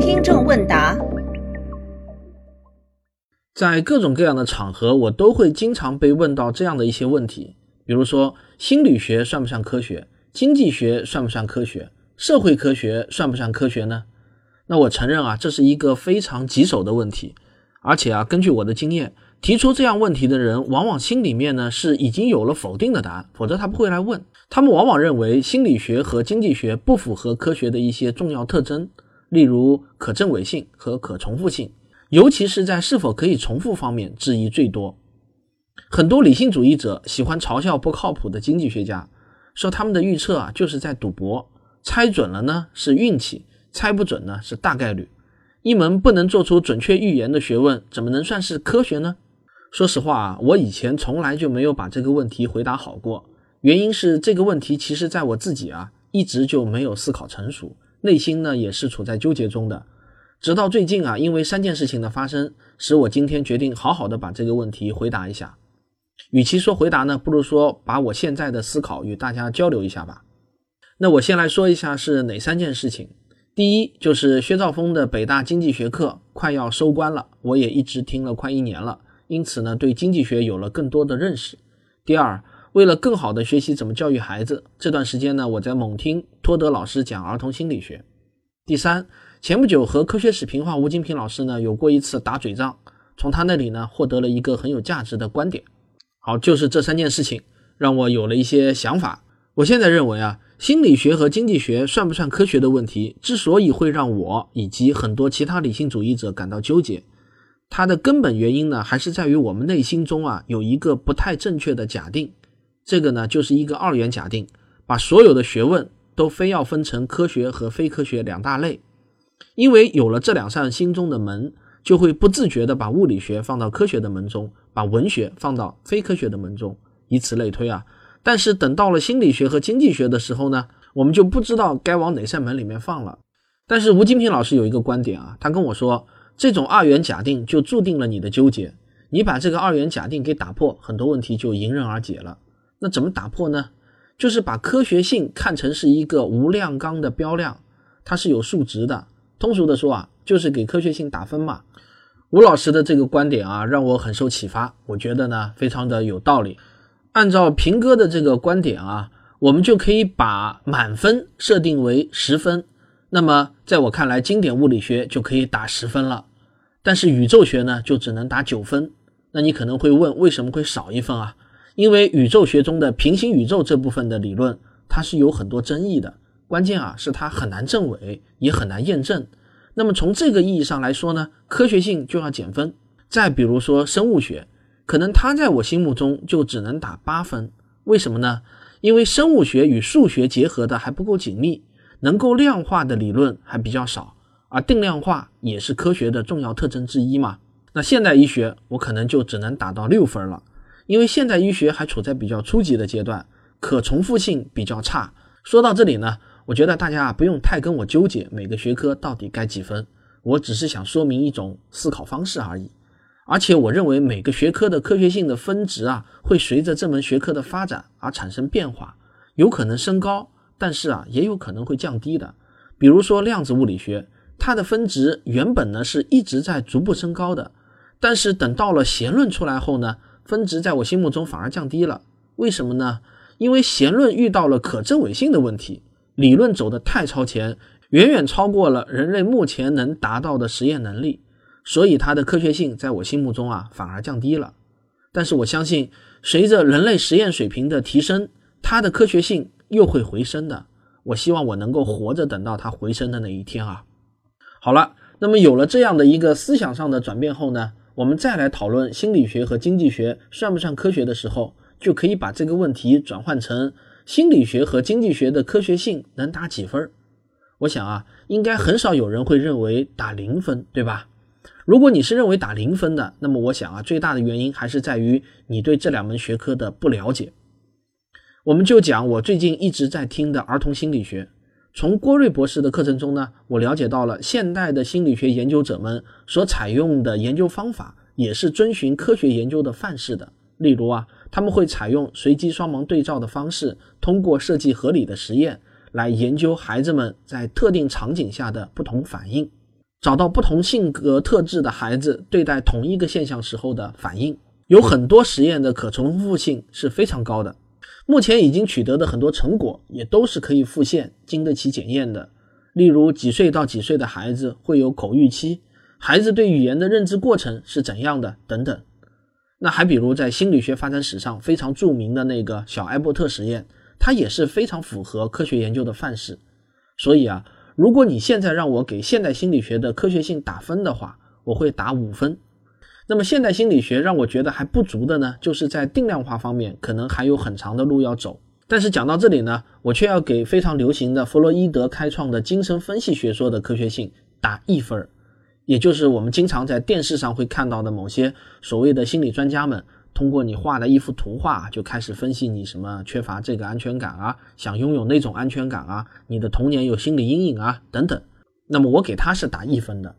听众问答，在各种各样的场合，我都会经常被问到这样的一些问题，比如说心理学算不算科学？经济学算不算科学？社会科学算不算科学呢？那我承认啊，这是一个非常棘手的问题，而且啊，根据我的经验，提出这样问题的人，往往心里面呢是已经有了否定的答案，否则他不会来问。他们往往认为心理学和经济学不符合科学的一些重要特征。例如可证伪性和可重复性，尤其是在是否可以重复方面质疑最多。很多理性主义者喜欢嘲笑不靠谱的经济学家，说他们的预测啊就是在赌博，猜准了呢是运气，猜不准呢是大概率。一门不能做出准确预言的学问，怎么能算是科学呢？说实话啊，我以前从来就没有把这个问题回答好过，原因是这个问题其实在我自己啊一直就没有思考成熟。内心呢也是处在纠结中的，直到最近啊，因为三件事情的发生，使我今天决定好好的把这个问题回答一下。与其说回答呢，不如说把我现在的思考与大家交流一下吧。那我先来说一下是哪三件事情。第一就是薛兆丰的北大经济学课快要收官了，我也一直听了快一年了，因此呢对经济学有了更多的认识。第二。为了更好的学习怎么教育孩子，这段时间呢，我在猛听托德老师讲儿童心理学。第三，前不久和科学史评话吴金平老师呢有过一次打嘴仗，从他那里呢获得了一个很有价值的观点。好，就是这三件事情让我有了一些想法。我现在认为啊，心理学和经济学算不算科学的问题，之所以会让我以及很多其他理性主义者感到纠结，它的根本原因呢，还是在于我们内心中啊有一个不太正确的假定。这个呢，就是一个二元假定，把所有的学问都非要分成科学和非科学两大类，因为有了这两扇心中的门，就会不自觉地把物理学放到科学的门中，把文学放到非科学的门中，以此类推啊。但是等到了心理学和经济学的时候呢，我们就不知道该往哪扇门里面放了。但是吴金平老师有一个观点啊，他跟我说，这种二元假定就注定了你的纠结，你把这个二元假定给打破，很多问题就迎刃而解了。那怎么打破呢？就是把科学性看成是一个无量纲的标量，它是有数值的。通俗的说啊，就是给科学性打分嘛。吴老师的这个观点啊，让我很受启发。我觉得呢，非常的有道理。按照平哥的这个观点啊，我们就可以把满分设定为十分。那么在我看来，经典物理学就可以打十分了，但是宇宙学呢，就只能打九分。那你可能会问，为什么会少一分啊？因为宇宙学中的平行宇宙这部分的理论，它是有很多争议的。关键啊，是它很难证伪，也很难验证。那么从这个意义上来说呢，科学性就要减分。再比如说生物学，可能它在我心目中就只能打八分。为什么呢？因为生物学与数学结合的还不够紧密，能够量化的理论还比较少，而定量化也是科学的重要特征之一嘛。那现代医学，我可能就只能打到六分了。因为现代医学还处在比较初级的阶段，可重复性比较差。说到这里呢，我觉得大家啊不用太跟我纠结每个学科到底该几分，我只是想说明一种思考方式而已。而且我认为每个学科的科学性的分值啊，会随着这门学科的发展而产生变化，有可能升高，但是啊也有可能会降低的。比如说量子物理学，它的分值原本呢是一直在逐步升高的，但是等到了弦论出来后呢？分值在我心目中反而降低了，为什么呢？因为弦论遇到了可证伪性的问题，理论走得太超前，远远超过了人类目前能达到的实验能力，所以它的科学性在我心目中啊反而降低了。但是我相信，随着人类实验水平的提升，它的科学性又会回升的。我希望我能够活着等到它回升的那一天啊。好了，那么有了这样的一个思想上的转变后呢？我们再来讨论心理学和经济学算不算科学的时候，就可以把这个问题转换成心理学和经济学的科学性能打几分？我想啊，应该很少有人会认为打零分，对吧？如果你是认为打零分的，那么我想啊，最大的原因还是在于你对这两门学科的不了解。我们就讲我最近一直在听的儿童心理学。从郭瑞博士的课程中呢，我了解到了现代的心理学研究者们所采用的研究方法，也是遵循科学研究的范式的。例如啊，他们会采用随机双盲对照的方式，通过设计合理的实验来研究孩子们在特定场景下的不同反应，找到不同性格特质的孩子对待同一个现象时候的反应。有很多实验的可重复性是非常高的，目前已经取得的很多成果也都是可以复现、经得起检验的。例如，几岁到几岁的孩子会有口欲期，孩子对语言的认知过程是怎样的等等。那还比如，在心理学发展史上非常著名的那个小艾伯特实验，它也是非常符合科学研究的范式。所以啊，如果你现在让我给现代心理学的科学性打分的话，我会打五分。那么，现代心理学让我觉得还不足的呢，就是在定量化方面可能还有很长的路要走。但是讲到这里呢，我却要给非常流行的弗洛伊德开创的精神分析学说的科学性打一分儿。也就是我们经常在电视上会看到的某些所谓的心理专家们，通过你画的一幅图画就开始分析你什么缺乏这个安全感啊，想拥有那种安全感啊，你的童年有心理阴影啊等等。那么我给他是打一分的，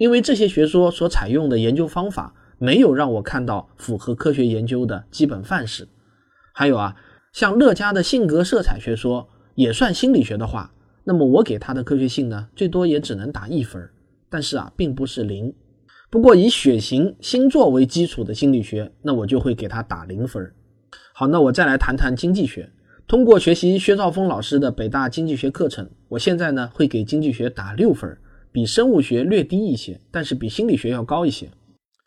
因为这些学说所采用的研究方法没有让我看到符合科学研究的基本范式。还有啊，像乐嘉的性格色彩学说也算心理学的话，那么我给他的科学性呢，最多也只能打一分。但是啊，并不是零。不过以血型、星座为基础的心理学，那我就会给他打零分。好，那我再来谈谈经济学。通过学习薛兆丰老师的北大经济学课程，我现在呢会给经济学打六分，比生物学略低一些，但是比心理学要高一些。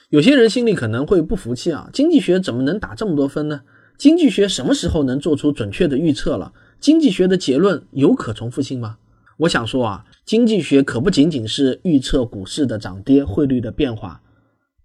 有些人心里可能会不服气啊，经济学怎么能打这么多分呢？经济学什么时候能做出准确的预测了？经济学的结论有可重复性吗？我想说啊，经济学可不仅仅是预测股市的涨跌、汇率的变化，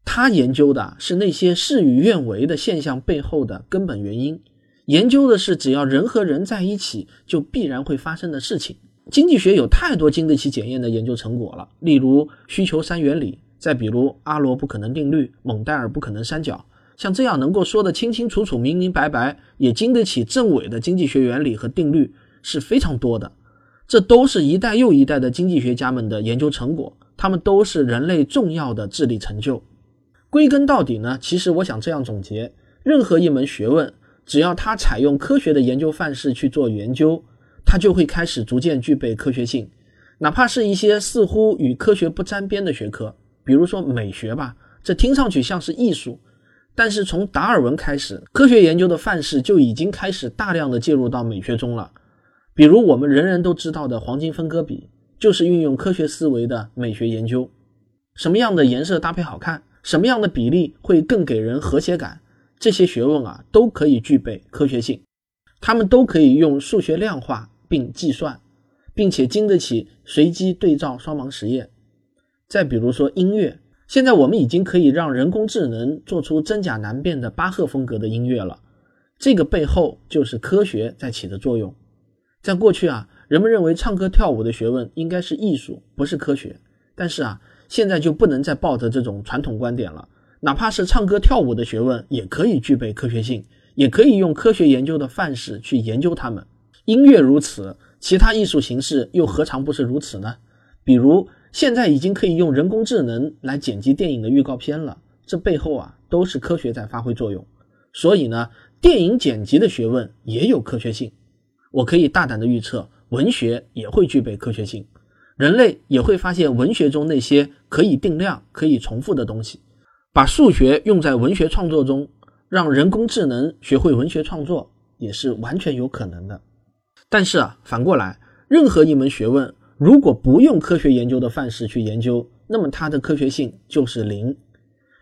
它研究的是那些事与愿违的现象背后的根本原因，研究的是只要人和人在一起就必然会发生的事情。经济学有太多经得起检验的研究成果了，例如需求三原理，再比如阿罗不可能定律、蒙代尔不可能三角，像这样能够说得清清楚楚、明明白白，也经得起证伪的经济学原理和定律是非常多的。这都是一代又一代的经济学家们的研究成果，他们都是人类重要的智力成就。归根到底呢，其实我想这样总结：任何一门学问，只要它采用科学的研究范式去做研究，它就会开始逐渐具备科学性。哪怕是一些似乎与科学不沾边的学科，比如说美学吧，这听上去像是艺术，但是从达尔文开始，科学研究的范式就已经开始大量的介入到美学中了。比如我们人人都知道的黄金分割比，就是运用科学思维的美学研究。什么样的颜色搭配好看，什么样的比例会更给人和谐感，这些学问啊都可以具备科学性，它们都可以用数学量化并计算，并且经得起随机对照双盲实验。再比如说音乐，现在我们已经可以让人工智能做出真假难辨的巴赫风格的音乐了，这个背后就是科学在起的作用。在过去啊，人们认为唱歌跳舞的学问应该是艺术，不是科学。但是啊，现在就不能再抱着这种传统观点了。哪怕是唱歌跳舞的学问，也可以具备科学性，也可以用科学研究的范式去研究它们。音乐如此，其他艺术形式又何尝不是如此呢？比如，现在已经可以用人工智能来剪辑电影的预告片了，这背后啊，都是科学在发挥作用。所以呢，电影剪辑的学问也有科学性。我可以大胆的预测，文学也会具备科学性，人类也会发现文学中那些可以定量、可以重复的东西。把数学用在文学创作中，让人工智能学会文学创作，也是完全有可能的。但是啊，反过来，任何一门学问如果不用科学研究的范式去研究，那么它的科学性就是零。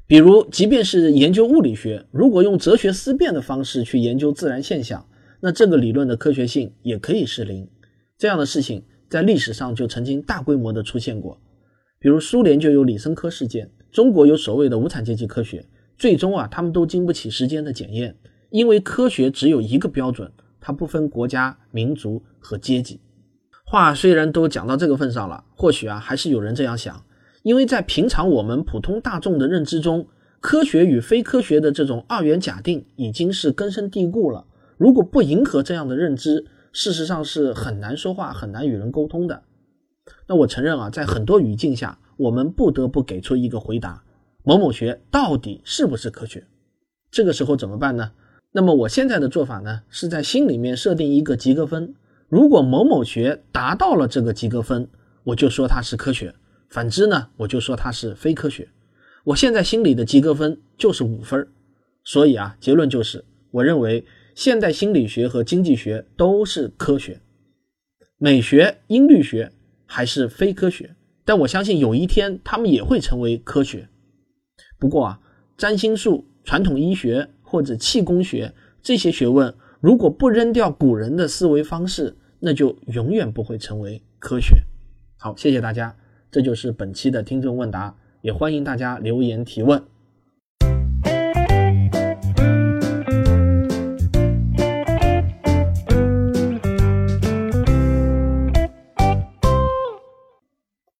比如，即便是研究物理学，如果用哲学思辨的方式去研究自然现象，那这个理论的科学性也可以是零，这样的事情在历史上就曾经大规模的出现过，比如苏联就有李森科事件，中国有所谓的无产阶级科学，最终啊他们都经不起时间的检验，因为科学只有一个标准，它不分国家、民族和阶级。话虽然都讲到这个份上了，或许啊还是有人这样想，因为在平常我们普通大众的认知中，科学与非科学的这种二元假定已经是根深蒂固了。如果不迎合这样的认知，事实上是很难说话、很难与人沟通的。那我承认啊，在很多语境下，我们不得不给出一个回答：某某学到底是不是科学？这个时候怎么办呢？那么我现在的做法呢，是在心里面设定一个及格分，如果某某学达到了这个及格分，我就说它是科学；反之呢，我就说它是非科学。我现在心里的及格分就是五分，所以啊，结论就是，我认为现代心理学和经济学都是科学，美学、音律学还是非科学。但我相信有一天他们也会成为科学。不过啊，占星术、传统医学或者气功学这些学问。如果不扔掉古人的思维方式，那就永远不会成为科学。好，谢谢大家，这就是本期的听众问答，也欢迎大家留言提问。